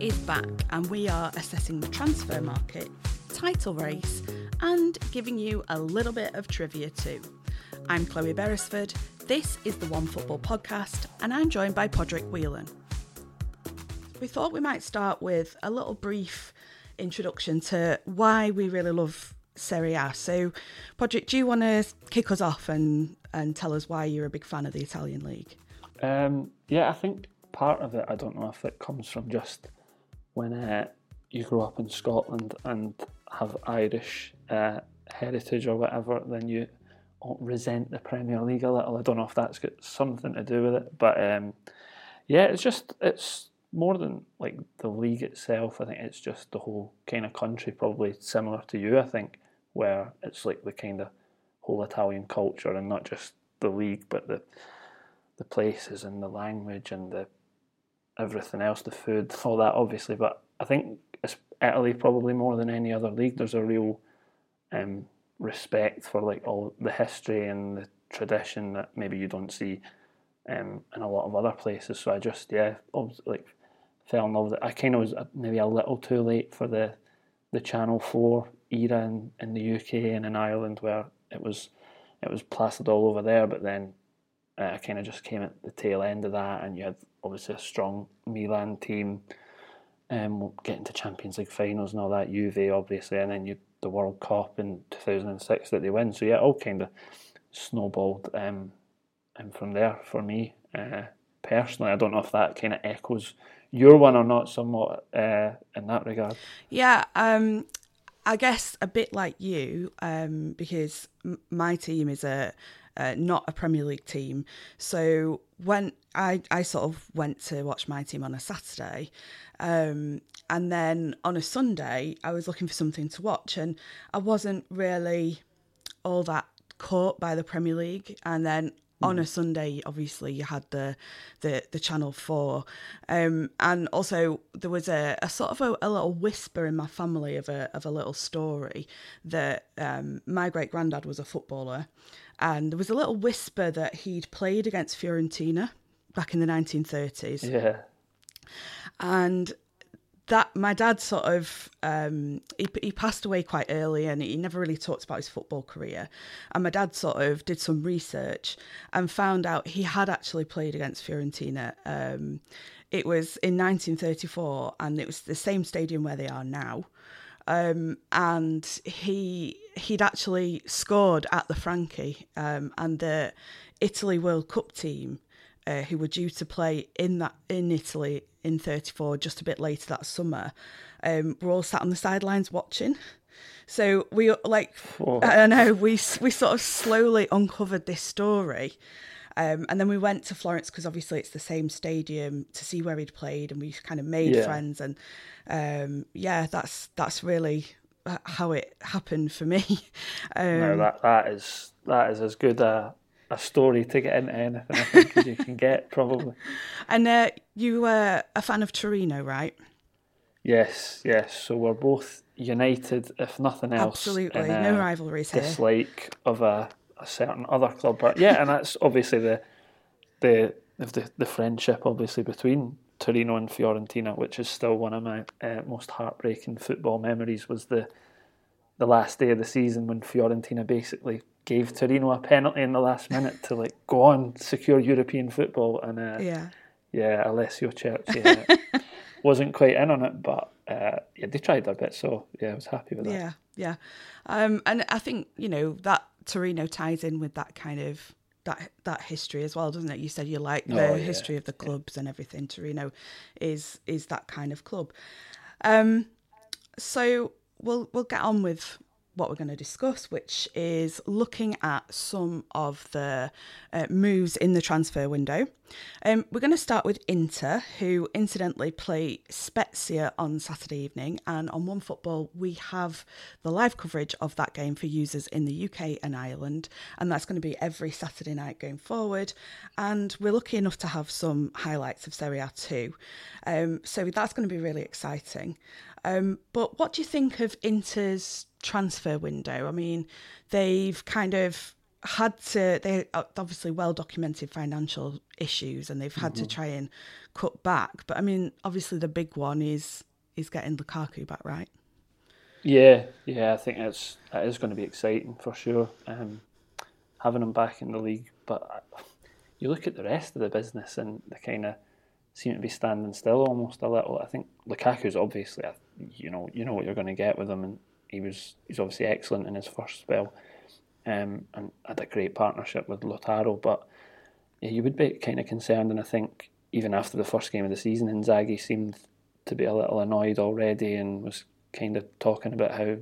is back, and we are assessing the transfer market, title race, and giving you a little bit of trivia too. I'm Chloe Beresford. This is the OneFootball Podcast, and I'm joined by Padraig Whelan. We thought we might start with a little brief introduction to why we really love Serie A. So, Podrick, do you want to kick us off and, and tell us why you're a big fan of the Italian league? Um, yeah, I think part of it, I don't know if it comes from just when uh, you grow up in Scotland and have Irish uh, heritage or whatever, then you resent the Premier League a little. I don't know if that's got something to do with it, but um, yeah, it's just it's more than like the league itself. I think it's just the whole kind of country, probably similar to you. I think where it's like the kind of whole Italian culture and not just the league, but the the places and the language and the everything else, the food, all that obviously. But I think Italy probably more than any other league. There's a real um, respect for like all the history and the tradition that maybe you don't see um, in a lot of other places. So I just yeah, like fell in love with it. I kind of was uh, maybe a little too late for the the Channel Four era in, in the UK and in Ireland where it was it was plastered all over there. But then uh, I kind of just came at the tail end of that, and you had obviously a strong Milan team, um, getting to Champions League finals and all that. Juve obviously, and then you the World Cup in 2006 that they win. So yeah, all kind of snowballed, um, and from there for me uh, personally, I don't know if that kind of echoes your one or not, somewhat uh, in that regard. Yeah, um, I guess a bit like you, um, because m- my team is a uh, not a Premier League team. So when I, I sort of went to watch my team on a Saturday, um, and then on a Sunday, I was looking for something to watch, and I wasn't really all that caught by the Premier League. And then on a mm. Sunday, obviously you had the the, the Channel Four, um, and also there was a, a sort of a, a, little whisper in my family of a of a little story that um, my great granddad was a footballer, and there was a little whisper that he'd played against Fiorentina back in the 1930s. Yeah. And that my dad sort of um, he, he passed away quite early and he never really talked about his football career and my dad sort of did some research and found out he had actually played against Fiorentina um, it was in 1934 and it was the same stadium where they are now um, and he he'd actually scored at the Franchi um, and the Italy World Cup team, uh, who were due to play in that in Italy in '34, just a bit later that summer, um, were all sat on the sidelines watching. So we like, oh. I know we we sort of slowly uncovered this story. Um, and then we went to Florence because obviously it's the same stadium to see where he'd played, and we kind of made yeah. friends. And um, yeah, that's that's really how it happened for me. Um, no, that that is that is as good a a story to get into anything I think as you can get probably. And uh, you were a fan of Torino, right? Yes, yes. So we're both united, if nothing else. Absolutely, no rivalries dislike here. Dislike of a a certain other club. But yeah, and that's obviously the the the, the friendship obviously between Torino and Fiorentina, which is still one of my uh, most heartbreaking football memories. Was the the last day of the season when Fiorentina basically gave Torino a penalty in the last minute to like go on secure European football, and uh, yeah, yeah, Alessio Cerci uh, wasn't quite in on it, but uh, yeah, they tried their bit, so yeah, I was happy with that. Yeah, yeah, um, and I think you know that Torino ties in with that kind of that that history as well, doesn't it? You said you like the oh, yeah. history of the clubs yeah. and everything. Torino is is that kind of club. Um, so we'll we'll get on with what we're going to discuss, which is looking at some of the uh, moves in the transfer window. Um, we're going to start with Inter, who incidentally play Spezia on Saturday evening, and on OneFootball we have the live coverage of that game for users in the UK and Ireland, and that's going to be every Saturday night going forward. And we're lucky enough to have some highlights of Serie A too, um, so that's going to be really exciting. Um, but what do you think of Inter's transfer window? I mean, they've kind of had to they obviously well documented financial issues and they've had mm-hmm. to try and cut back but i mean obviously the big one is is getting lukaku back right yeah yeah i think it's that is going to be exciting for sure um, having him back in the league but you look at the rest of the business and the kind of seem to be standing still almost a little i think lukaku's obviously you know you know what you're going to get with him and he was he's obviously excellent in his first spell um, and had a great partnership with Lautaro. But yeah, you would be kind of concerned, and I think even after the first game of the season, Inzaghi seemed to be a little annoyed already and was kind of talking about how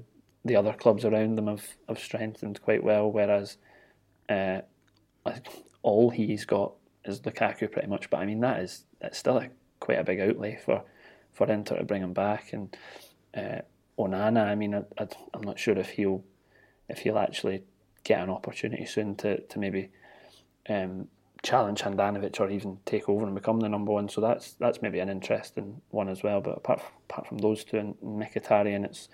the other clubs around them have, have strengthened quite well, whereas uh, all he's got is Lukaku pretty much. But I mean, that is that's still a, quite a big outlay for, for Inter to bring him back. And uh, Onana, I mean, I, am not sure if he'll if he'll actually get an opportunity soon to, to maybe um, challenge Handanovic or even take over and become the number one. So that's that's maybe an interesting one as well. But apart from, apart from those two and Mkhitaryan, it's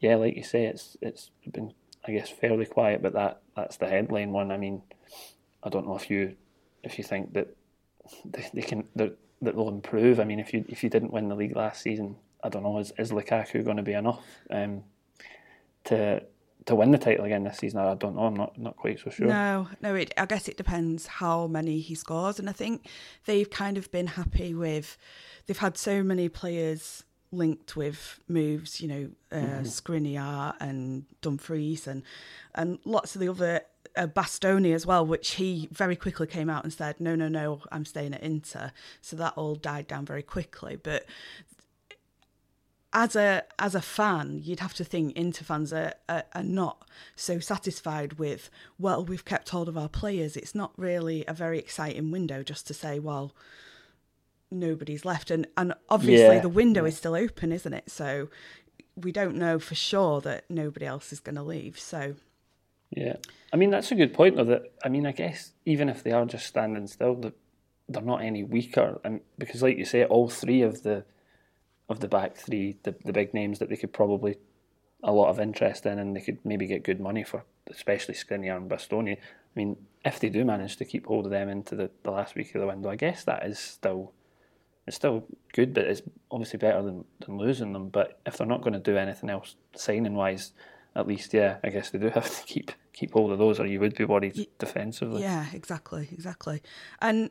yeah, like you say, it's it's been I guess fairly quiet. But that that's the headline one. I mean, I don't know if you if you think that they, they can that they'll improve. I mean, if you if you didn't win the league last season, I don't know is is Lukaku going to be enough um, to to win the title again this season. I don't know. I'm not not quite so sure. No, no. It, I guess it depends how many he scores, and I think they've kind of been happy with. They've had so many players linked with moves, you know, uh, mm-hmm. Skriniar and Dumfries and and lots of the other uh, Bastoni as well, which he very quickly came out and said, no, no, no, I'm staying at Inter. So that all died down very quickly. But as a as a fan, you'd have to think Inter fans are, are, are, not so satisfied with. Well, we've kept hold of our players. It's not really a very exciting window just to say, well, nobody's left, and and obviously yeah. the window is still open, isn't it? So we don't know for sure that nobody else is going to leave. So yeah, I mean that's a good point though. That I mean, I guess even if they are just standing still, they're not any weaker, and because like you say, all three of the of the back three, the, the big names that they could probably a lot of interest in, and they could maybe get good money for, especially Skriniar and Bastoni. I mean, if they do manage to keep hold of them into the, the last week of the window, I guess that is still it's still good, but it's obviously better than, than losing them. But if they're not going to do anything else signing wise, at least yeah, I guess they do have to keep keep hold of those, or you would be worried defensively. Yeah, exactly, exactly. And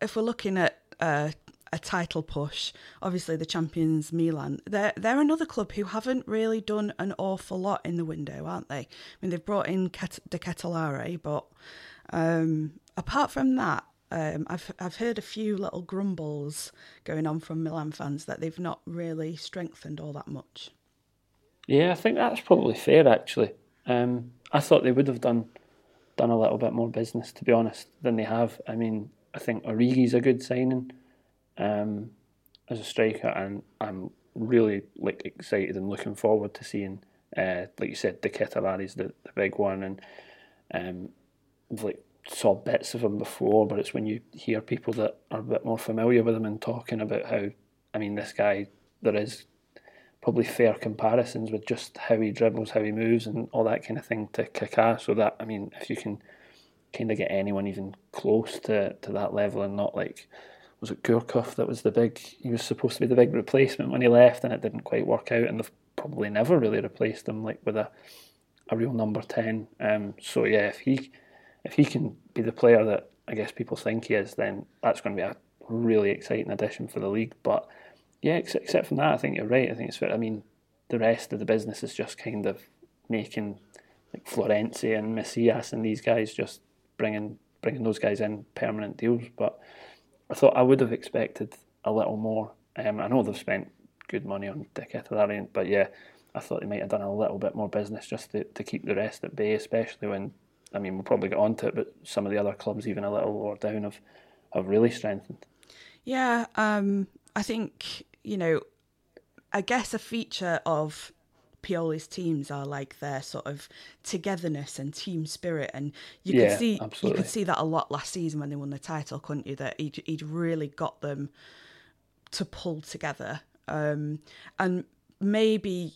if we're looking at uh, a title push. Obviously, the champions Milan. They're they're another club who haven't really done an awful lot in the window, aren't they? I mean, they've brought in Ket- De Ketelaere, but um, apart from that, um, I've I've heard a few little grumbles going on from Milan fans that they've not really strengthened all that much. Yeah, I think that's probably fair. Actually, um, I thought they would have done done a little bit more business, to be honest, than they have. I mean, I think Origi's a good signing um, as a striker, and I'm really like excited and looking forward to seeing, uh, like you said, De Ketelaere's the, the big one, and um, like saw bits of him before, but it's when you hear people that are a bit more familiar with him and talking about how, I mean, this guy, there is probably fair comparisons with just how he dribbles, how he moves, and all that kind of thing to Kaká. So that I mean, if you can kind of get anyone even close to, to that level and not like was it Gourcuff that was the big he was supposed to be the big replacement when he left and it didn't quite work out and they've probably never really replaced him like with a a real number ten. Um, so yeah, if he if he can be the player that I guess people think he is, then that's going to be a really exciting addition for the league. But yeah, except, except from that, I think you're right. I think it's fair. I mean, the rest of the business is just kind of making like Florenzi and Messias and these guys just bringing bringing those guys in permanent deals. But I thought I would have expected a little more. Um, I know they've spent good money on Ketelaere, but yeah, I thought they might have done a little bit more business just to, to keep the rest at bay, especially when, I mean, we'll probably get onto it, but some of the other clubs, even a little lower down, have, have really strengthened. Yeah, um, I think, you know, I guess a feature of Pioli's teams are like their sort of togetherness and team spirit, and you yeah, could see absolutely. you could see that a lot last season when they won the title, couldn't you? That he'd, he'd really got them to pull together, um, and maybe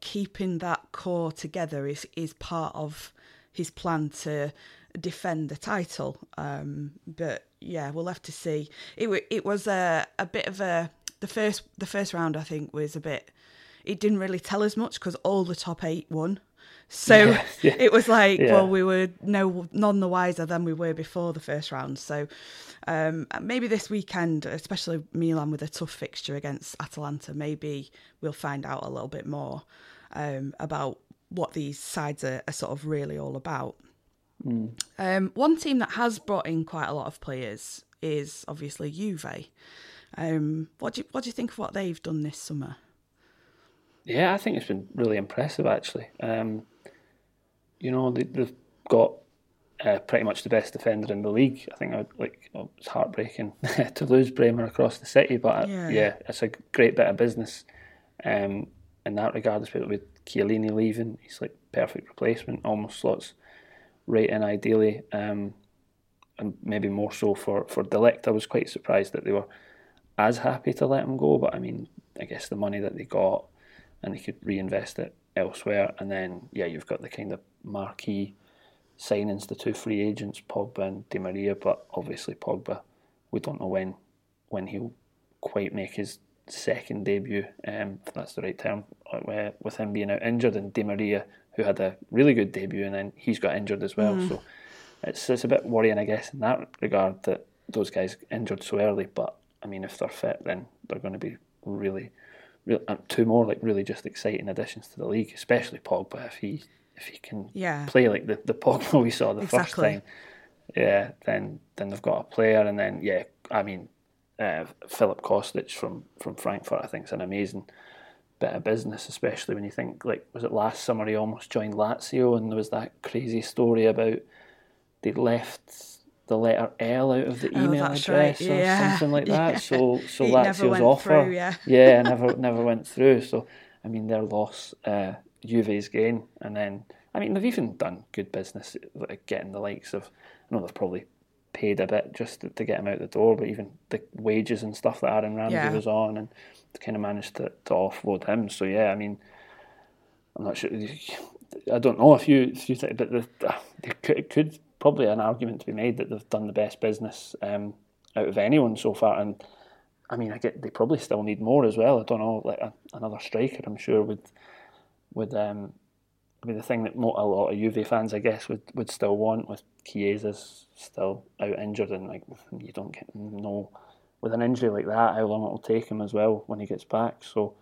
keeping that core together is is part of his plan to defend the title. Um, but yeah, we'll have to see. It it was a a bit of a the first the first round. I think was a bit. It didn't really tell us much because all the top eight won. So Yeah, yeah. it was like, Yeah. well, we were no none the wiser than we were before the first round. So um, maybe this weekend, especially Milan with a tough fixture against Atalanta, maybe we'll find out a little bit more um, about what these sides are, are sort of really all about. Um, one team that has brought in quite a lot of players is obviously Juve. Um, what do you, what do you think of what they've done this summer? Yeah, I think it's been really impressive actually. Um, you know, they, they've got uh, pretty much the best defender in the league. I think I, like oh, it's heartbreaking to lose Bremer across the city, but uh, Yeah. yeah. it's a great bit of business um, in that regard. Especially with Chiellini leaving, he's like perfect replacement. Almost slots right in ideally, um, and maybe more so for for De Ligt. I was quite surprised that they were as happy to let him go, but I mean, I guess the money that they got and they could reinvest it elsewhere. And then, yeah, you've got the kind of marquee signings, the two free agents, Pogba and Di Maria. But obviously, Pogba, we don't know when when he'll quite make his second debut, um, if that's the right term, with him being out injured, and Di Maria, who had a really good debut, and then he's got injured as well. So it's it's a bit worrying, I guess, in that regard that those guys injured so early. But I mean, if they're fit, then they're going to be really, two more like really just exciting additions to the league, especially Pogba if he if he can Yeah. play like the the Pogba we saw the first time. Yeah, then then they've got a player, and then yeah, I mean, uh, Filip Kostic from from Frankfurt, I think, is an amazing bit of business, especially when you think like was it last summer he almost joined Lazio, and there was that crazy story about they left the letter L out of the Oh, email right, address or yeah, something like that. yeah. So so It never Lazio's went offer, through, yeah. yeah, never never went through. So I mean, their loss, uh, Juve's gain, and then I mean they've even done good business, like getting the likes of. I know they've probably paid a bit just to, to get him out the door, but even the wages and stuff that Aaron Ramsey Yeah. was on, and kind of managed to, to offload him. So yeah, I mean, I'm not sure. I don't know if you if you think, but the, it could probably an argument to be made that they've done the best business um, out of anyone so far, and I mean, I get they probably still need more as well. I don't know, like a, another striker. I'm sure would would um be the thing that a lot of Juve fans, I guess, would, would still want with Chiesa's still out injured and like you don't get know with an injury like that how long it will take him as well when he gets back. So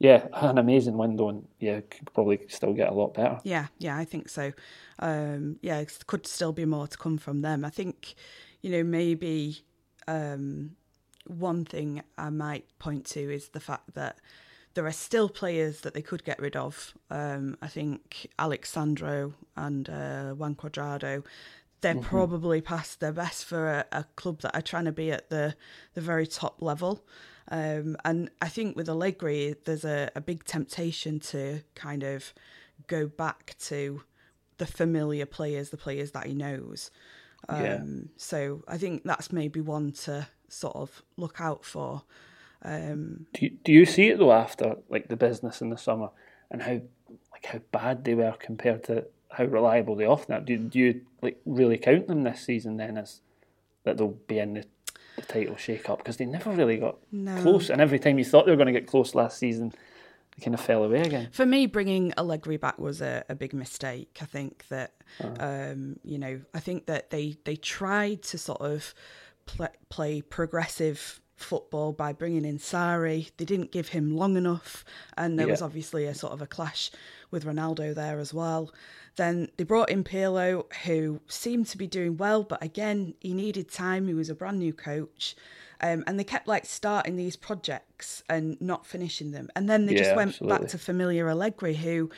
yeah, an amazing window and yeah, could probably still get a lot better. Yeah, yeah, I think so. Um, yeah, it could still be more to come from them. I think, you know, maybe um, one thing I might point to is the fact that there are still players that they could get rid of. Um, I think Alex Sandro and uh, Juan Cuadrado, they're probably past their best for a, a club that are trying to be at the, the very top level. Um, and I think with Allegri, there's a, a big temptation to kind of go back to the familiar players, the players that he knows. Um, Yeah. So I think that's maybe one to sort of look out for. Um, Do you, do you see it though after like the business in the summer and how like how bad they were compared to how reliable they often are? Do, do you like really count them this season then as that they'll be in the, the title shake up because they never really got No. close and every time you thought they were going to get close last season they kind of fell away again. for me, bringing Allegri back was a, a big mistake. I think that, um, you know, I think that they they tried to sort of play, play progressive football by bringing in Sarri. They didn't give him long enough, and there was obviously a sort of a clash with Ronaldo there as well. Then they brought in Pirlo, who seemed to be doing well, but again, he needed time. He was a brand new coach. Um, and they kept like starting these projects and not finishing them. And then they just went absolutely. back to familiar Allegri, who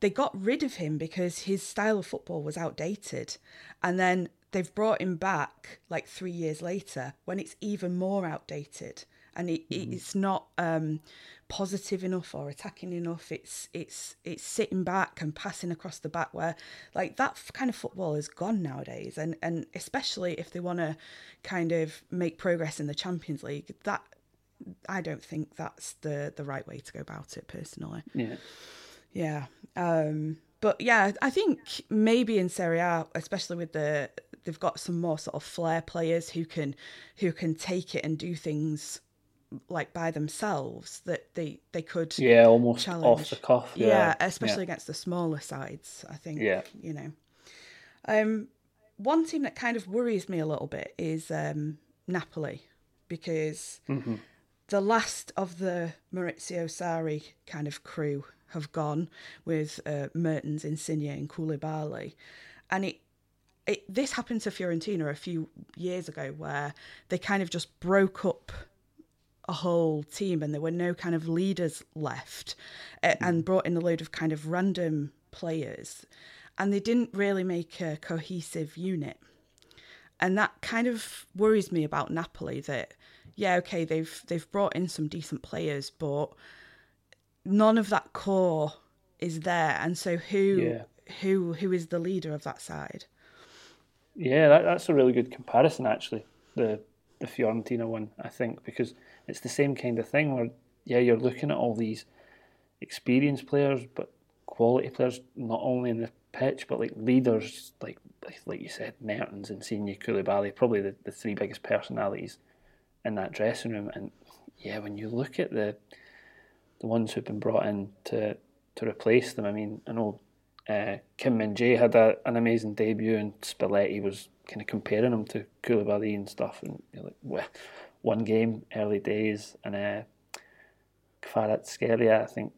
they got rid of him because his style of football was outdated. And then they've brought him back like three years later when it's even more outdated. And it, Mm-hmm. it's not um, positive enough or attacking enough. It's it's it's sitting back and passing across the back where like that f- kind of football is gone nowadays. And and especially if they want to kind of make progress in the Champions League, that I don't think that's the the right way to go about it personally. Yeah. Yeah. Um, but yeah, I think maybe in Serie A, especially with the they've got some more sort of flair players who can who can take it and do things like by themselves that they they could yeah almost challenge. off the cuff. yeah, Yeah, especially yeah. against the smaller sides. I think Yeah. you know. Um, one team that kind of worries me a little bit is um, Napoli because Mm-hmm. the last of the Maurizio Sarri kind of crew have gone with uh, Mertens, Insigne, and Koulibaly, and it. It, this happened to Fiorentina a few years ago where they kind of just broke up a whole team and there were no kind of leaders left uh, and brought in a load of kind of random players and they didn't really make a cohesive unit and that kind of worries me about Napoli that yeah okay they've they've brought in some decent players but none of that core is there and so who Yeah. who who is the leader of that side Yeah, that, that's a really good comparison, actually. The the Fiorentina one, I think, because it's the same kind of thing where yeah, you're looking at all these experienced players, but quality players not only in the pitch, but like leaders, like like you said, Mertens and Insigne, Koulibaly, probably the, the three biggest personalities in that dressing room. And yeah, when you look at the the ones who've been brought in to to replace them, I mean, I know uh, Kim Min Jae had a, an amazing debut, and Spalletti was kind of comparing him to Koulibaly and stuff. And you're like, well, one game, early days, and uh, Kvaratskhelia, I think,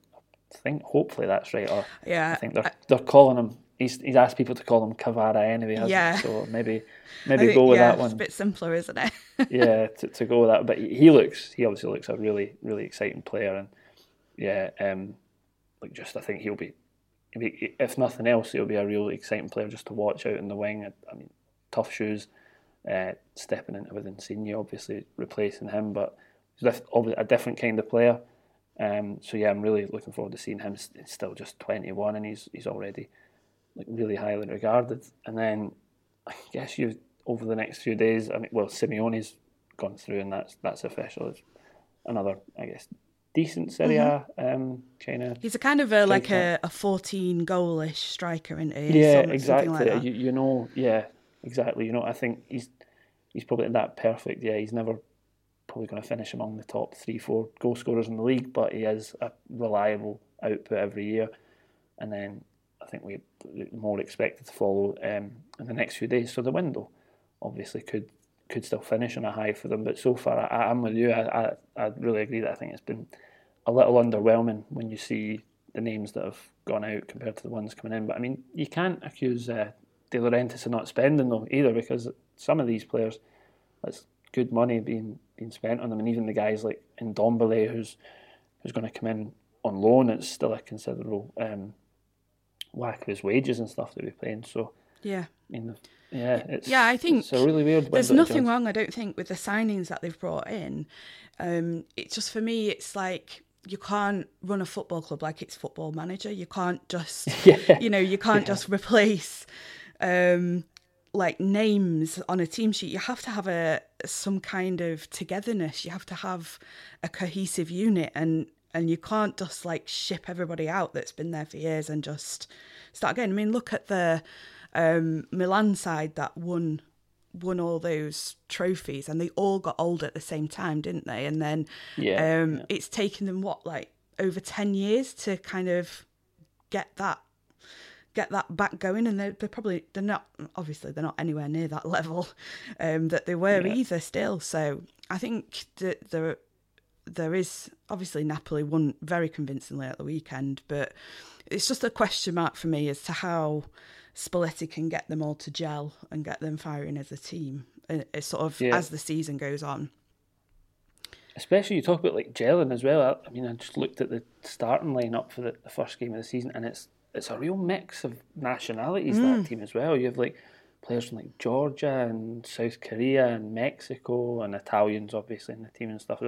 I think hopefully that's right. Or yeah I think they're they're calling him. He's he's asked people to call him Kavara anyway. hasn't he? Yeah. So maybe maybe think- go with yeah, that one. it's a bit simpler isn't it yeah, to, to go with that. But he he looks he obviously looks a really really exciting player, and yeah, um, like just I think he'll be, he'll be if nothing else, he'll be a really exciting player just to watch out in the wing. I, I mean, tough shoes, uh, stepping into with Insigne, obviously replacing him, but he's a different kind of player. Um, so yeah, I'm really looking forward to seeing him. He's still just 21, and he's he's already like really highly regarded. And then I guess you over the next few days. I mean, well, Simeone's gone through, and that's that's official. It's another, I guess, decent Serie A um, kind of. He's a kind of a like a, a fourteen goalish striker, isn't he? Yeah, Some- exactly. Something like you, you know, yeah, exactly. You know, I think he's he's probably that perfect. Yeah, he's never probably going to finish among the top three, four goal scorers in the league, but he is a reliable output every year. And then I think we're more expected to follow um, in the next few days. So the window obviously could could still finish on a high for them. But so far, I, I'm with you. I, I I really agree that I think it's been a little underwhelming when you see the names that have gone out compared to the ones coming in. But I mean, you can't accuse uh, De Laurentiis of not spending though either, because some of these players, that's good money being being spent on them, and even the guys like Ndombele, who's who's going to come in on loan, it's still a considerable um, whack of his wages and stuff that we're paying. So Yeah. I mean, yeah, it's Yeah, I think it's a really weird. There's nothing wrong, I don't think, with the signings that they've brought in. Um, it's just for me, it's like you can't run a football club like it's football manager. You can't just, Yeah. you know, you can't just replace um, like names on a team sheet. You have to have a some kind of togetherness. You have to have a cohesive unit, and and you can't just like ship everybody out that's been there for years and just start again. I mean, look at the um, Milan side that won won all those trophies and they all got old at the same time didn't they and then Yeah, um yeah. it's taken them what like over 10 years to kind of get that get that back going and they're, they're probably they're not obviously they're not anywhere near that level um that they were Yeah. either still so i think that there there is obviously napoli won very convincingly at the weekend but it's just a question mark for me as to how Spalletti can get them all to gel and get them firing as a team uh, uh, sort of Yeah. as the season goes on Especially you talk about like gelling as well. I, I mean, I just looked at the starting lineup for the, the first game of the season, and it's it's a real mix of nationalities Mm. that team as well. You have like players from like Georgia and South Korea and Mexico and Italians obviously in the team and stuff.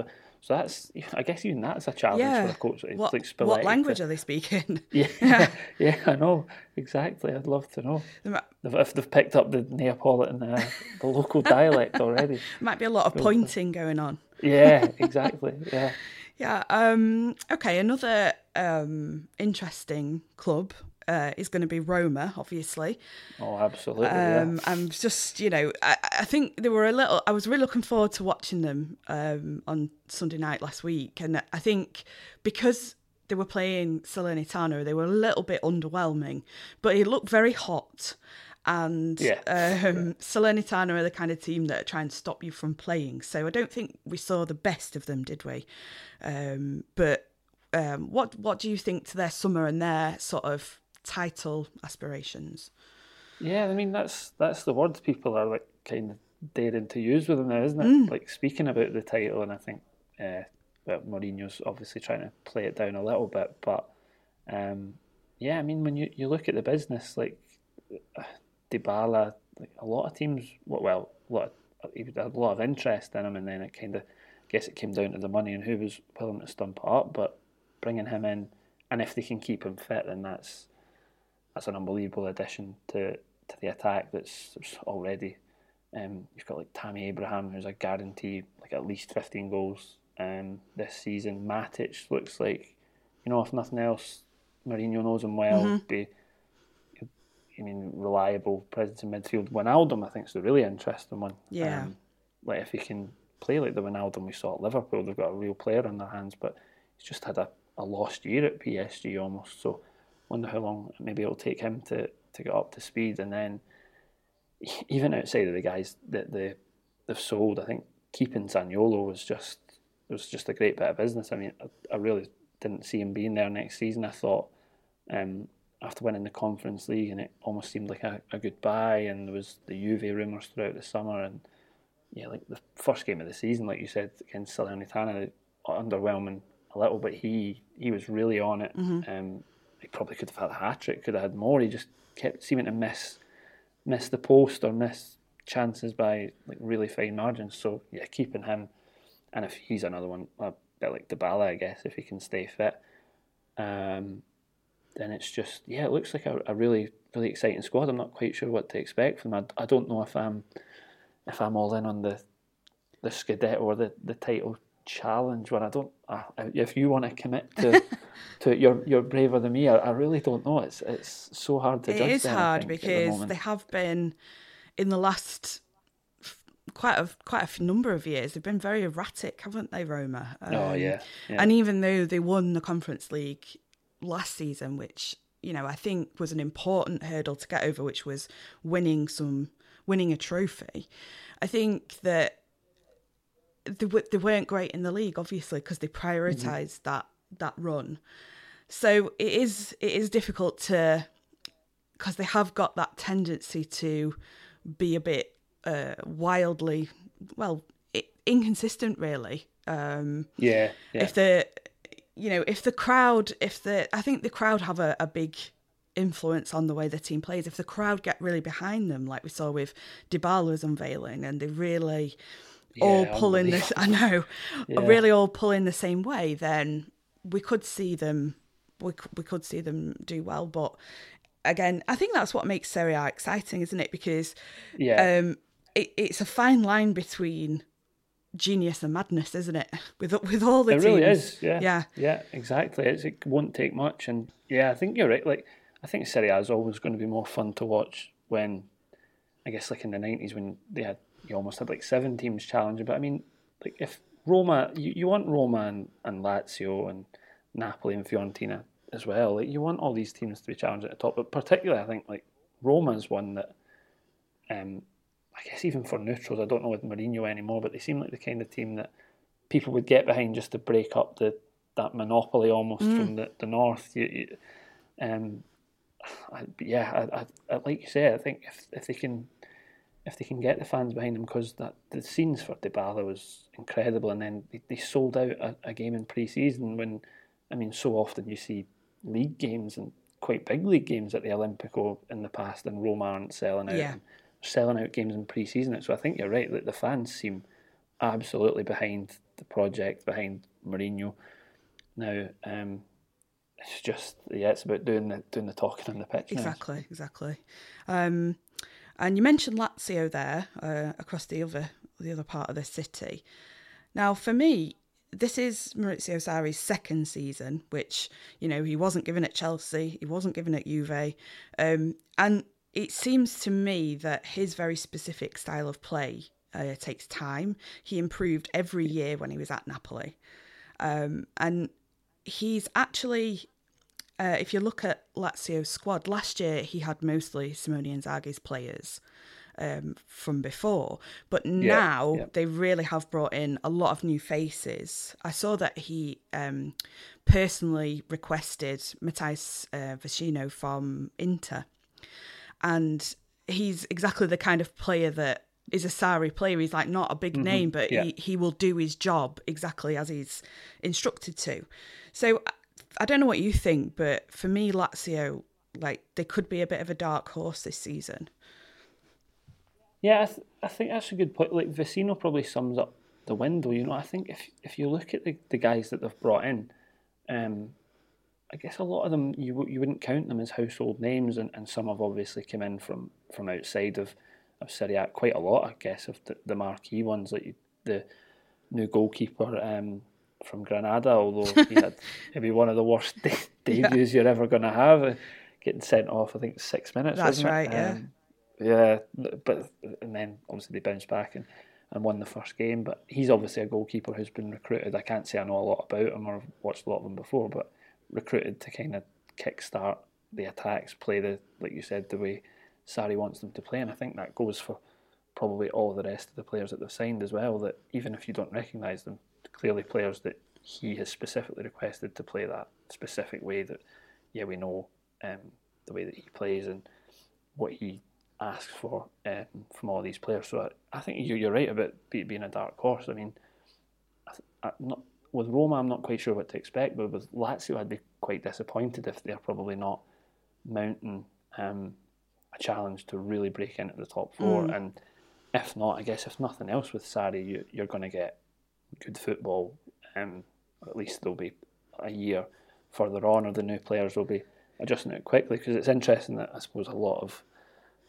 So that's I guess even that's a challenge yeah for a coach. It's what, like what language to- are they speaking Yeah, yeah, I know exactly. I'd love to know if, if they've picked up the Neapolitan, uh, the local dialect already. might be a lot of pointing going on Yeah, exactly. Yeah. Yeah. Um, okay. Another um, interesting club uh, is going to be Roma, obviously. Oh, absolutely. Um, yeah. I'm just, you know, I, I think they were a little. I was really looking forward to watching them um, on Sunday night last week, and I think because they were playing Salernitana, they were a little bit underwhelming, but it looked very hot. And Yeah. um, Salernitana are the kind of team that try and stop you from playing. So I don't think we saw the best of them, did we? Um, but um, what what do you think to their summer and their sort of title aspirations? Yeah, I mean that's that's the word people are like kind of daring to use with them now, isn't it? Like speaking about the title, and I think uh, well, Mourinho's obviously trying to play it down a little bit, but um, yeah, I mean when you, you look at the business, like Dybala, like a lot of teams, well, well a lot of, he had a lot of interest in him, and then it kind of, I guess it came down to the money and who was willing to stump it up, but bringing him in, and if they can keep him fit, then that's that's an unbelievable addition to, to the attack that's, that's already. Um, you've got like Tammy Abraham, who's a guarantee like at least 15 goals um, this season. Matic looks like, you know, if nothing else, Mourinho knows him well. Be, I mean, reliable presence in midfield. Wijnaldum, I think, is a really interesting one. Yeah. Um, like if he can play like the Wijnaldum we saw at Liverpool, they've got a real player on their hands. But he's just had a, a lost year at PSG almost. So wonder how long maybe it'll take him to, to get up to speed. And then even outside of the guys that they they've sold, I think keeping Zaniolo was just was just a great bit of business. I mean, I, I really didn't see him being there next season. I thought um, after winning the Conference League, and it almost seemed like a, a goodbye. And there was the Juve rumours throughout the summer, and yeah, like the first game of the season, like you said against Salernitana, underwhelming a little, but he he was really on it. Um, he probably could have had a hat trick, could have had more. He just kept seeming to miss miss the post or miss chances by like really fine margins. So yeah, keeping him, and if he's another one, a bit like Dybala, I guess, if he can stay fit, um, then it's just yeah, it looks like a, a really really exciting squad. I'm not quite sure what to expect from. I, I don't know if I'm if I'm all in on the the Scudetto or the, the title challenge when I don't. Uh, if you want to commit to to it, you're you're braver than me. I, I really don't know. It's it's so hard to It judge. is them, hard think, at the because they have been in the last quite a quite a number of years. They've been very erratic, haven't they, Roma? Oh, Um, yeah, yeah. And even though they won the Conference League last season, which you know I think was an important hurdle to get over, which was winning some winning a trophy. I think that they, w- they weren't great in the league, obviously, because they prioritised that that run. So it is it is difficult to because they have got that tendency to be a bit uh, wildly well i- inconsistent, really. Um, yeah, yeah. If the you know if the crowd if the I think the crowd have a, a big influence on the way the team plays. If the crowd get really behind them, like we saw with Dybala's unveiling, and they really all Yeah, pull in this, I know, Yeah. really all pull in the same way, then we could see them, we, we could see them do well. But again, I think that's what makes Serie A exciting, isn't it? Because yeah. um, it, it's a fine line between genius and madness, isn't it? With with all the It teams. really is. Yeah. Yeah. Yeah. Exactly. It's, it won't take much, and yeah, I think you're right. Like, I think Serie A is always going to be more fun to watch when, I guess, like in the nineties when they had you almost had like seven teams challenging. But I mean, like if Roma, you, you want Roma and, and Lazio and Napoli and Fiorentina as well. Like you want all these teams to be challenged at the top, but particularly I think like Roma is one that, um, I guess even for neutrals, I don't know with Mourinho anymore, but they seem like the kind of team that people would get behind just to break up the that monopoly almost from the, the north. You, you, um, I, yeah, I, I, like you say, I think if if they can if they can get the fans behind them, because that the scenes for Dybala was incredible, and then they, they sold out a, a game in pre-season when, I mean, so often you see league games and quite big league games at the Olimpico in the past, and Roma aren't selling out. Yeah. and selling out games in pre-season. So I think you're right that the fans seem absolutely behind the project, behind Mourinho. Now, um, it's just yeah, it's about doing the doing the talking on the pitch. now. Exactly, exactly. Um, and you mentioned Lazio there uh, across the other the other part of the city. Now, for me, this is Maurizio Sarri's second season, which you know he wasn't given at Chelsea, he wasn't given at Juve, um, and it seems to me that his very specific style of play uh, takes time. He improved every year when he was at Napoli, um, and he's actually. Uh, if you look at Lazio's squad, last year he had mostly Simone Inzaghi's players um, from before. But now yeah, yeah. they really have brought in a lot of new faces. I saw that he um, personally requested Matías uh, Vecino from Inter. And he's exactly the kind of player that is a Sarri player. He's like not a big mm-hmm. name, but yeah. he, he will do his job exactly as he's instructed to. So I don't know what you think, but for me, Lazio, like they could be a bit of a dark horse this season. Yeah, I, th- I think that's a good point. Like Vecino probably sums up the window. You know, I think if if you look at the, the guys that they've brought in, um, I guess a lot of them you you wouldn't count them as household names, and, and some have obviously come in from, from outside of of Serie A. Quite a lot, I guess, of the, the marquee ones, like the new goalkeeper um, from Granada, although he had maybe one of the worst de- debuts yeah. you're ever going to have, uh, getting sent off. I think six minutes. That's right. Yeah. Um, yeah, but and then obviously they bounced back and, and won the first game. But he's obviously a goalkeeper who's been recruited. I can't say I know a lot about him or watched a lot of them before, but recruited to kind of kickstart the attacks, play the like you said the way Sarri wants them to play, and I think that goes for probably all the rest of the players that they've signed as well. That even if you don't recognise them, clearly players that he has specifically requested to play that specific way. That yeah, we know um, the way that he plays and what he asks for um, from all these players. So I, I think you, you're right about it being a dark horse. I mean, I, I, not, with Roma, I'm not quite sure what to expect, but with Lazio, I'd be quite disappointed if they're probably not mounting um, a challenge to really break into the top four. Mm. And if not, I guess if nothing else with Sarri, you, you're going to get good football. Um, at least there'll be a year further on, or the new players will be adjusting it quickly. Because it's interesting that I suppose a lot of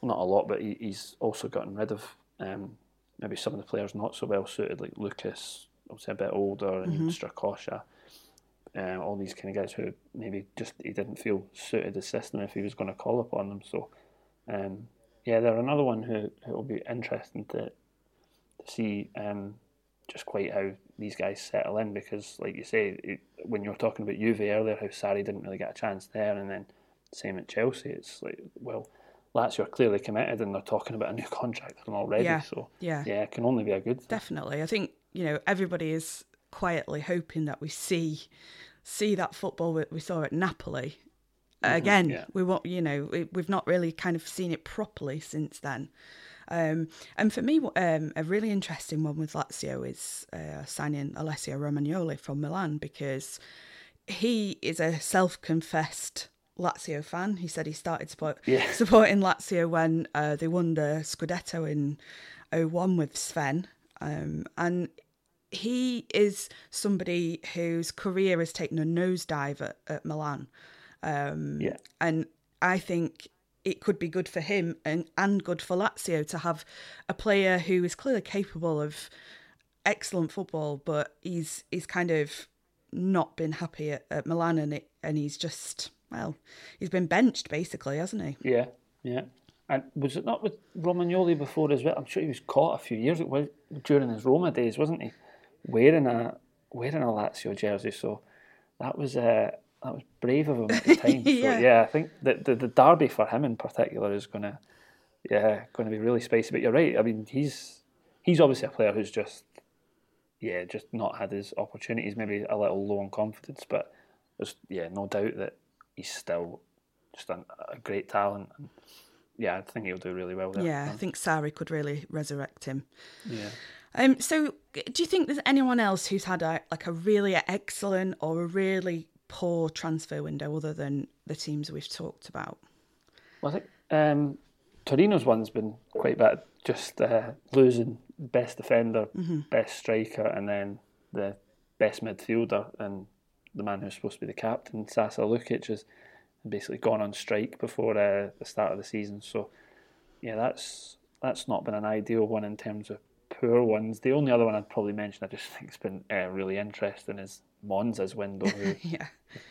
not a lot, but he, he's also gotten rid of um, maybe some of the players not so well suited, like Lucas, obviously a bit older, and mm-hmm. Strakosha, um, all these kind of guys who maybe just he didn't feel suited the system if he was going to call upon them. So, um, yeah, they're another one who, who will be interesting to, to see um, just quite how these guys settle in because, like you say, it, when you were talking about Juve earlier, how Sarri didn't really get a chance there, and then same at Chelsea, it's like, well, Lazio are clearly committed and they're talking about a new contract with them already. Yeah. So yeah, yeah, it can only be a good. Thing. Definitely, I think you know everybody is quietly hoping that we see see that football that we saw at Napoli mm-hmm. again. Yeah. We want you know we, have not really kind of seen it properly since then. Um, and for me, um, a really interesting one with Lazio is uh, signing Alessio Romagnoli from Milan because he is a self-confessed Lazio fan. He said he started support, yeah. supporting Lazio when uh, they won the Scudetto in 01 with Sven. Um, and he is somebody whose career has taken a nosedive at, at Milan. Um, yeah. And I think it could be good for him and, and good for Lazio to have a player who is clearly capable of excellent football, but he's he's kind of not been happy at, at Milan and it, and he's just well, he's been benched basically, hasn't he? Yeah, yeah. And was it not with Romagnoli before as well? I'm sure he was caught a few years ago during his Roma days, wasn't he? Wearing a wearing a Lazio jersey, so that was uh, that was brave of him at the time. yeah. So, yeah, I think that the, the derby for him in particular is gonna yeah going to be really spicy. But you're right. I mean, he's he's obviously a player who's just yeah just not had his opportunities. Maybe a little low on confidence, but there's yeah no doubt that he's still just a, a great talent. And yeah, I think he'll do really well there. Yeah, I think Sarri could really resurrect him. Yeah. Um, so, do you think there's anyone else who's had a like a really excellent or a really poor transfer window other than the teams we've talked about? Well, I think um, Torino's one's been quite bad. Just uh, losing best defender, mm-hmm. best striker, and then the best midfielder, and the man who's supposed to be the captain, Sasa Lukic, has basically gone on strike before uh, the start of the season. So, yeah, that's that's not been an ideal one in terms of poor ones. The only other one I'd probably mention I just think's been uh, really interesting is Monza's window, who yeah.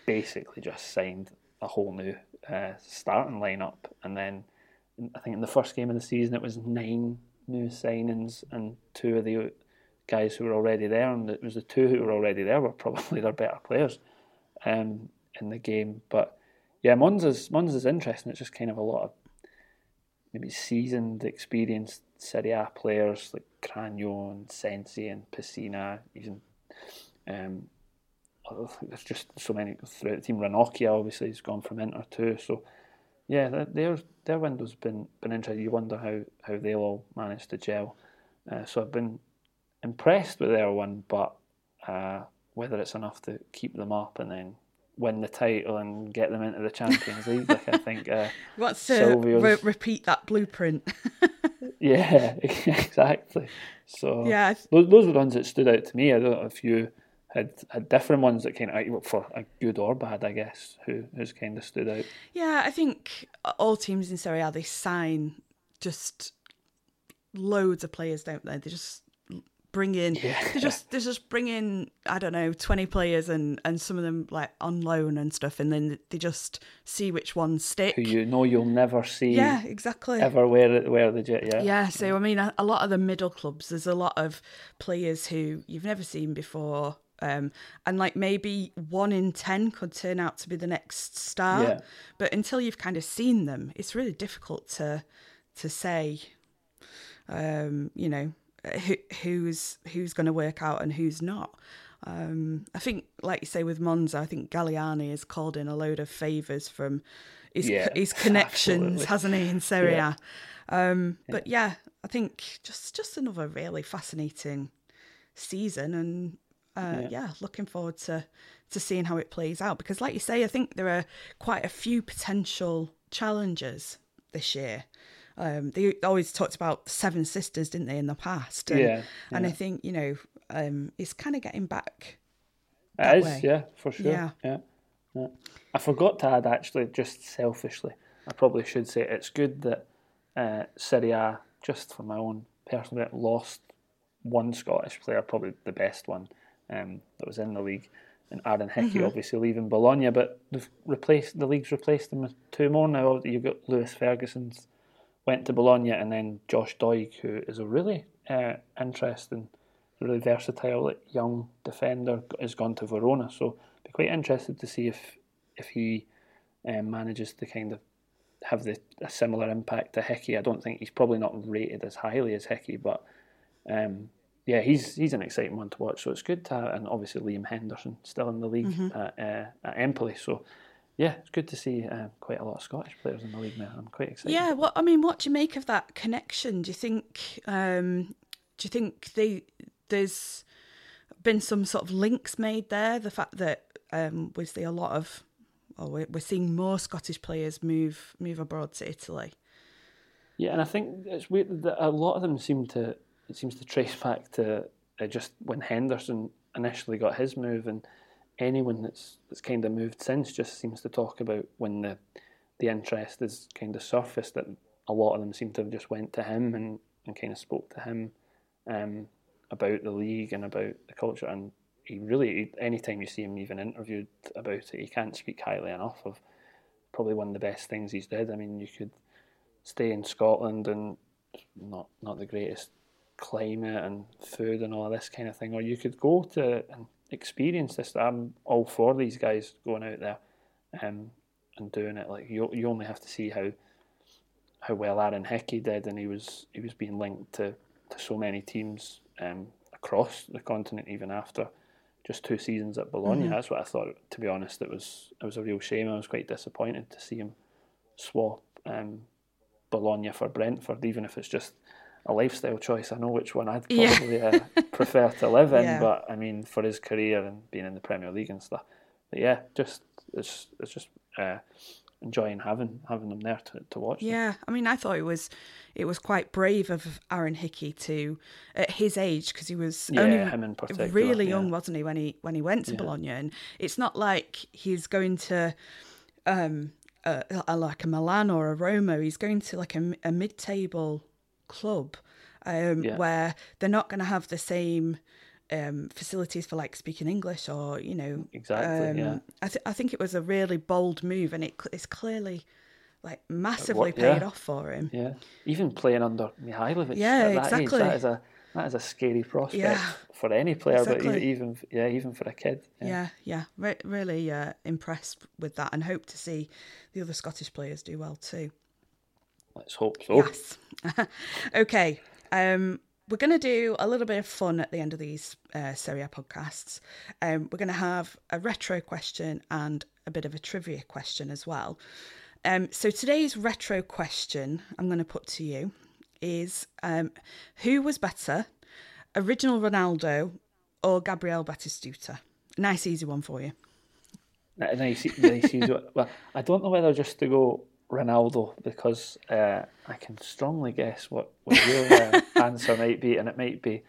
basically just signed a whole new uh, starting lineup, and then I think in the first game of the season it was nine new signings, and two of the guys who were already there, and it was the two who were already there were probably their better players um, in the game. But yeah, Monza's Monza's interesting. It's just kind of a lot of maybe seasoned, experienced Serie A players like Cragno and Sensi and Pessina, even. Um, there's just so many throughout the team. Ranocchia obviously has gone from Inter too. So yeah, their their window's been been interesting. You wonder how, how they'll all manage to gel. Uh, so I've been impressed with their one, but uh, whether it's enough to keep them up and then win the title and get them into the Champions League, like I think. Uh, What's to re- repeat that blueprint? yeah, exactly. So yeah, those, those were the ones that stood out to me. I don't know if you had had different ones that kind of for a good or bad, I guess. Who who's kind of stood out? Yeah, I think all teams in Serie A they sign just loads of players, don't they? They just bring in yeah. they just they just bring in I don't know twenty players and and some of them like on loan and stuff, and then they just see which ones stick. Who you know you'll never see. Yeah, exactly. Ever wear wear the jet. Yeah. Yeah. So I mean, a, a lot of the middle clubs, there's a lot of players who you've never seen before um, and like maybe one in 10 could turn out to be the next star. Yeah. But until you've kind of seen them, it's really difficult to to say, um, you know, who, who's who's going to work out and who's not. Um, I think, like you say with Monza, I think Galliani has called in a load of favours from his yeah, his connections, absolutely. hasn't he, in Serie yeah. Um, yeah. But yeah, I think just just another really fascinating season, and uh, yeah. yeah. looking forward to to seeing how it plays out because, like you say, I think there are quite a few potential challenges this year. Um, they always talked about Seven Sisters, didn't they, in the past? And, yeah, yeah. And I think you know um, it's kind of getting back. It is, way. yeah, for sure. Yeah. yeah. yeah, I forgot to add actually, just selfishly, I probably should say it's good that uh, Serie A, just for my own personal, bit, lost one Scottish player, probably the best one um, that was in the league, and Aaron Hickey mm-hmm. obviously leaving Bologna, but they've replaced the league's replaced them with two more now. You've got Lewis Ferguson's went to Bologna, and then Josh Doig, who is a really uh, interesting, really versatile young defender, has gone to Verona. So be quite interested to see if if he um, manages to kind of have the a similar impact to Hickey. I don't think he's probably not rated as highly as Hickey, but um, yeah, he's he's an exciting one to watch. So it's good to have, and obviously Liam Henderson still in the league mm-hmm. at, uh, at Empoli. So yeah, it's good to see uh, quite a lot of Scottish players in the league now. I'm quite excited. Yeah, what I mean, what do you make of that connection? Do you think um, do you think they there's been some sort of links made there? The fact that um, we see a lot of, or we're, we're seeing more Scottish players move move abroad to Italy. Yeah, and I think it's weird that a lot of them seem to it seems to trace back to uh, just when Henderson initially got his move, and anyone that's that's kind of moved since just seems to talk about when the the interest is kind of surfaced that a lot of them seem to have just went to him and, and kind of spoke to him um, about the league and about the culture. And he really anytime you see him even interviewed about it he can't speak highly enough of probably one of the best things he's did. I mean you could stay in Scotland and not not the greatest climate and food and all this kind of thing, or you could go to and experience this. I'm all for these guys going out there um, and doing it. Like you, you only have to see how how well Aaron Hickey did, and he was he was being linked to, to so many teams um, across the continent, even after just two seasons at Bologna. Mm-hmm. That's what I thought. To be honest, it was it was a real shame. I was quite disappointed to see him swap um, Bologna for Brentford, even if it's just a lifestyle choice. I know which one I'd probably yeah. uh, prefer to live in, yeah. but I mean for his career and being in the Premier League and stuff. But yeah, just it's it's just uh, enjoying having having them there to, to watch. Yeah, them. I mean, I thought it was it was quite brave of Aaron Hickey to at his age because he was yeah, only really young, yeah. wasn't he when he when he went to Bologna? And it's not like he's going to. Um, a, a, like a Milan or a Roma, he's going to like a, a mid-table club um, Yeah. where they're not going to have the same um, facilities for like speaking English or you know Exactly, um, yeah. I, th- I think it was a really bold move and it cl- it's clearly like massively paid yeah. off for him Yeah, even playing under Mihajlovic Yeah, at that exactly. age, that is a that is a scary prospect Yeah, for any player, but exactly. even, even yeah, even for a kid. yeah yeah, Re- really uh, impressed with that and hope to see the other Scottish players do well too Let's hope so. Yes. okay. Um, we're going to do a little bit of fun at the end of these uh, Serie A podcasts. Um, we're going to have a retro question and a bit of a trivia question as well. Um, so today's retro question I'm going to put to you is um, who was better, original Ronaldo or Gabriel Batistuta? Nice easy one for you. Nice, nice. easy one. well, I don't know whether just to go Ronaldo because uh, I can strongly guess what, what your uh, answer might be, and it might be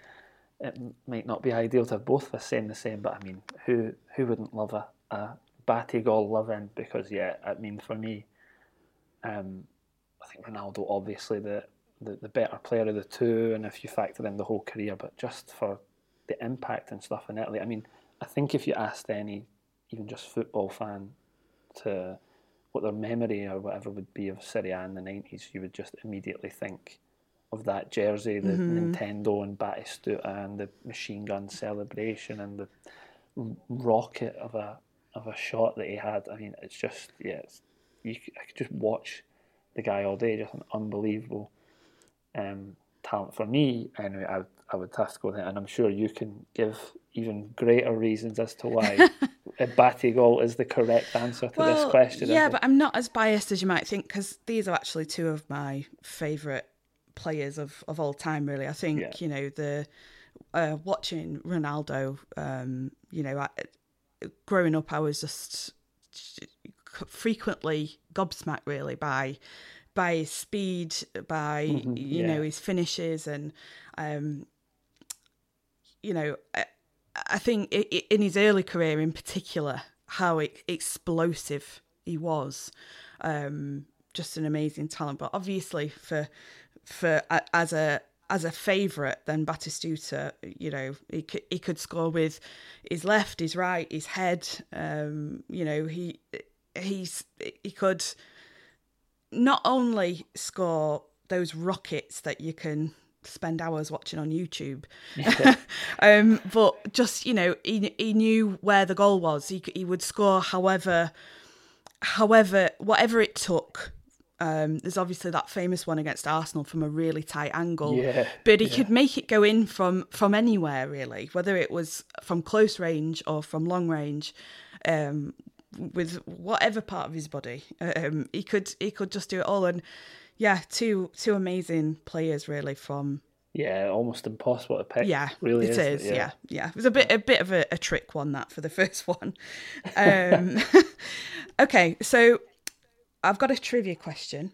it might not be ideal to have both of us saying the same. But I mean, who who wouldn't love a a Batigol living? Because yeah, I mean for me, um, I think Ronaldo obviously the, the the better player of the two, and if you factor in the whole career, but just for the impact and stuff in Italy, I mean, I think if you asked any even just football fan to what their memory or whatever would be of Serie A in the nineties, you would just immediately think of that jersey, the Nintendo and Batistuta and the machine gun celebration and the rocket of a of a shot that he had. I mean, it's just yeah, it's, you I could just watch the guy all day, just an unbelievable um, talent. For me, anyway, I would, I would have to go there, and I'm sure you can give even greater reasons as to why a Batigol is the correct answer to this question. Yeah, but I'm not as biased as you might think because these are actually two of my favourite players of, of all time. Really, I think Yeah. you know the uh, watching Ronaldo. Um, you know, I, growing up, I was just frequently gobsmacked really by by his speed, by you Mm-hmm. yeah. know his finishes, and um, you know, I, I think i i in his early career, in particular, how explosive he was. Um, just an amazing talent, but obviously for for as a as a favourite, then Batistuta, you know, he could, he could score with his left, his right, his head. Um, you know, he he's he could not only score those rockets that you can spend hours watching on YouTube, um, but just you know he he knew where the goal was. He he would score however, however whatever it took. Um, there's obviously that famous one against Arsenal from a really tight angle, Yeah, but he yeah. could make it go in from from anywhere really, whether it was from close range or from long range. Um, with whatever part of his body, um, he could he could just do it all. And yeah, two two amazing players really from yeah, almost impossible to pick. yeah, really it is. is. Yeah. yeah, It was a bit a bit of a, a trick one that for the first one. Um, okay, so I've got a trivia question.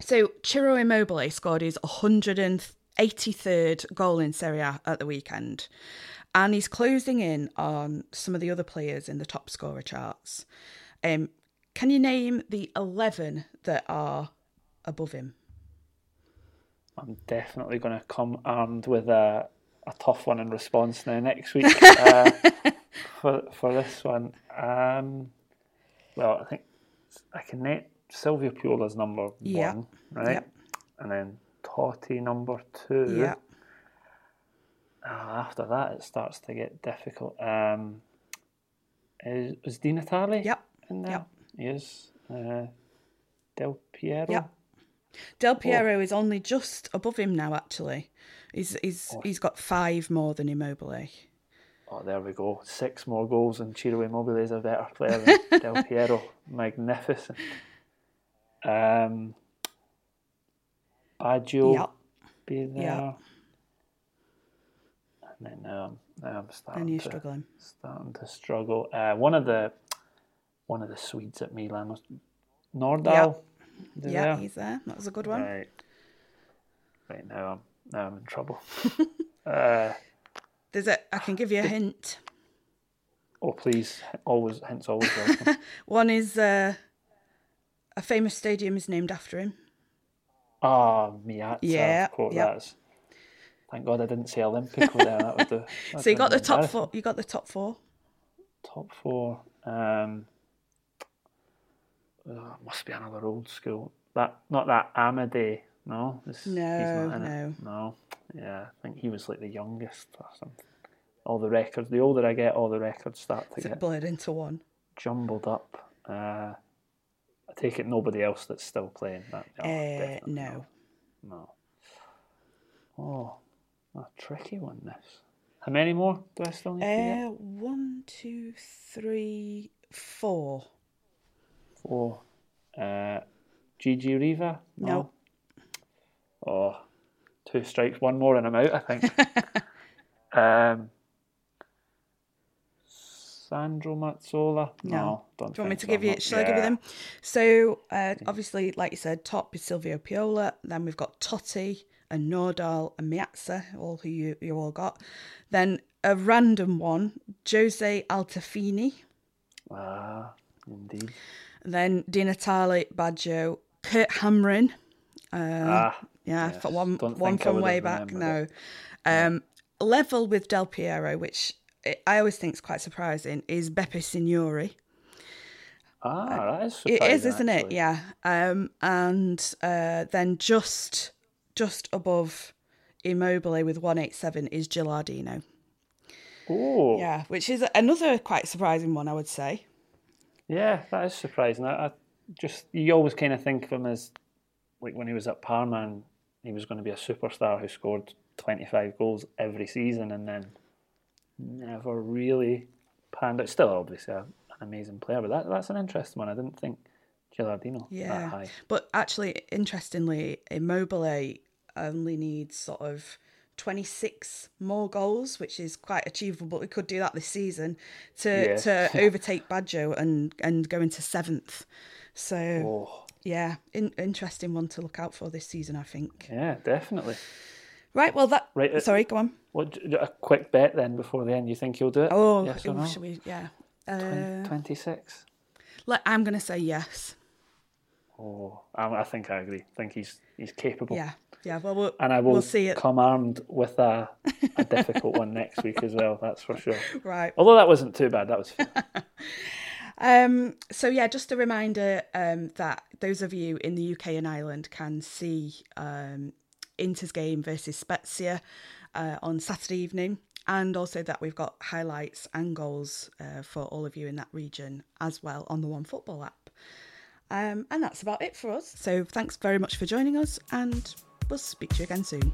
So Ciro Immobile scored his 183rd goal in Serie A at the weekend, and he's closing in on some of the other players in the top scorer charts. Um, can you name the 11 that are above him? I'm definitely going to come armed with a, a tough one in response now next week uh, for for this one. Um, well, I think I can name Silvio Piola's number Yeah. one, right? Yep. And then Totti number two. Yeah. Ah, after that, it starts to get difficult. Um, is, is Di Natale Yep. in there? Yep. He is. Uh, Del Piero? Yep. Del Piero is only just above him now. Actually, he's he's he's got five more than Immobile. Oh, there we go. Six more goals, and Ciro Immobile is a better player than Del Piero. Magnificent. Um, Baggio Yep. be there. Yeah. And then now I'm, now I'm starting And you're to struggling. starting to struggle. Uh, one of the one of the Swedes at Milan was Nordahl. Is he Yeah, he's there. That was a good one. Right. Right now I'm now I'm in trouble. uh, There's a. I can give you a hint. oh please, always hints always welcome. One is uh, a famous stadium is named after him. Ah, Meazza, Yeah, of course, yep. that's Thank God I didn't say Olympic there. That would. So you got the top four. You got the top four. Top four. Um, oh, must be another old school. That not that Amadei. No, this, No, he's not in no. It. No, yeah, I think he was like the youngest or something. All the records. The older I get, all the records start to it get blurred into one? jumbled up. Uh, I take it nobody else that's still playing. That, Uh, no. No. Oh, a tricky one. This. How many more do I still need? Uh, one, two, three, four. Four. Uh, Gigi Riva? No. Oh, two strikes, one more and I'm out, I think. um, Sandro Mazzola? No. don't Do you want me to so. give you? not- Shall I give you them? So uh, obviously, like you said, top is Silvio Piola. Then we've got Totti and Nordahl and Meazza, all who you, you all got. Then a random one, Jose Altafini. Ah, indeed. Then Di Natale, Baggio, Kurt Hamrin. ah, Yeah, Yes, one don't one from way back. No, um, level with Del Piero, which I always think is quite surprising, is Beppe Signori. ah, that is It is, isn't it? Yeah. Um, and uh, then just just above Immobile with one eight seven is Gilardino. Oh, Yeah, which is another quite surprising one, I would say. Yeah, that is surprising. I, I just you always kind of think of him as like when he was at Parma, and he was going to be a superstar who scored twenty five goals every season, and then never really panned out. Still, obviously, a, an amazing player, but that, that's an interesting one. I didn't think Gilardino that Yeah. high. But actually, interestingly, Immobile only needs sort of 26 more goals, which is quite achievable. But we could do that this season to Yeah. to overtake Baggio and and go into seventh. So Oh, yeah, in, interesting one to look out for this season, I think. yeah, definitely. Right, well that. Right, uh, sorry, go on. What a quick bet then before the end? You think you'll do it? Oh, yes or no? should we? Yeah. Uh, Twenty six. let, I'm gonna say yes. Oh, I, I think I agree. I think he's he's capable. Yeah, yeah. Well, we'll And I will we'll see it. come armed with a, a difficult one next week as well, that's for sure. Right. Although that wasn't too bad, that was fun. Um, so yeah, just a reminder um, that those of you in the UK and Ireland can see um, Inter's game versus Spezia uh, on Saturday evening, and also that we've got highlights and goals uh, for all of you in that region as well on the OneFootball app. Um, and that's about it for us. So thanks very much for joining us, and we'll speak to you again soon.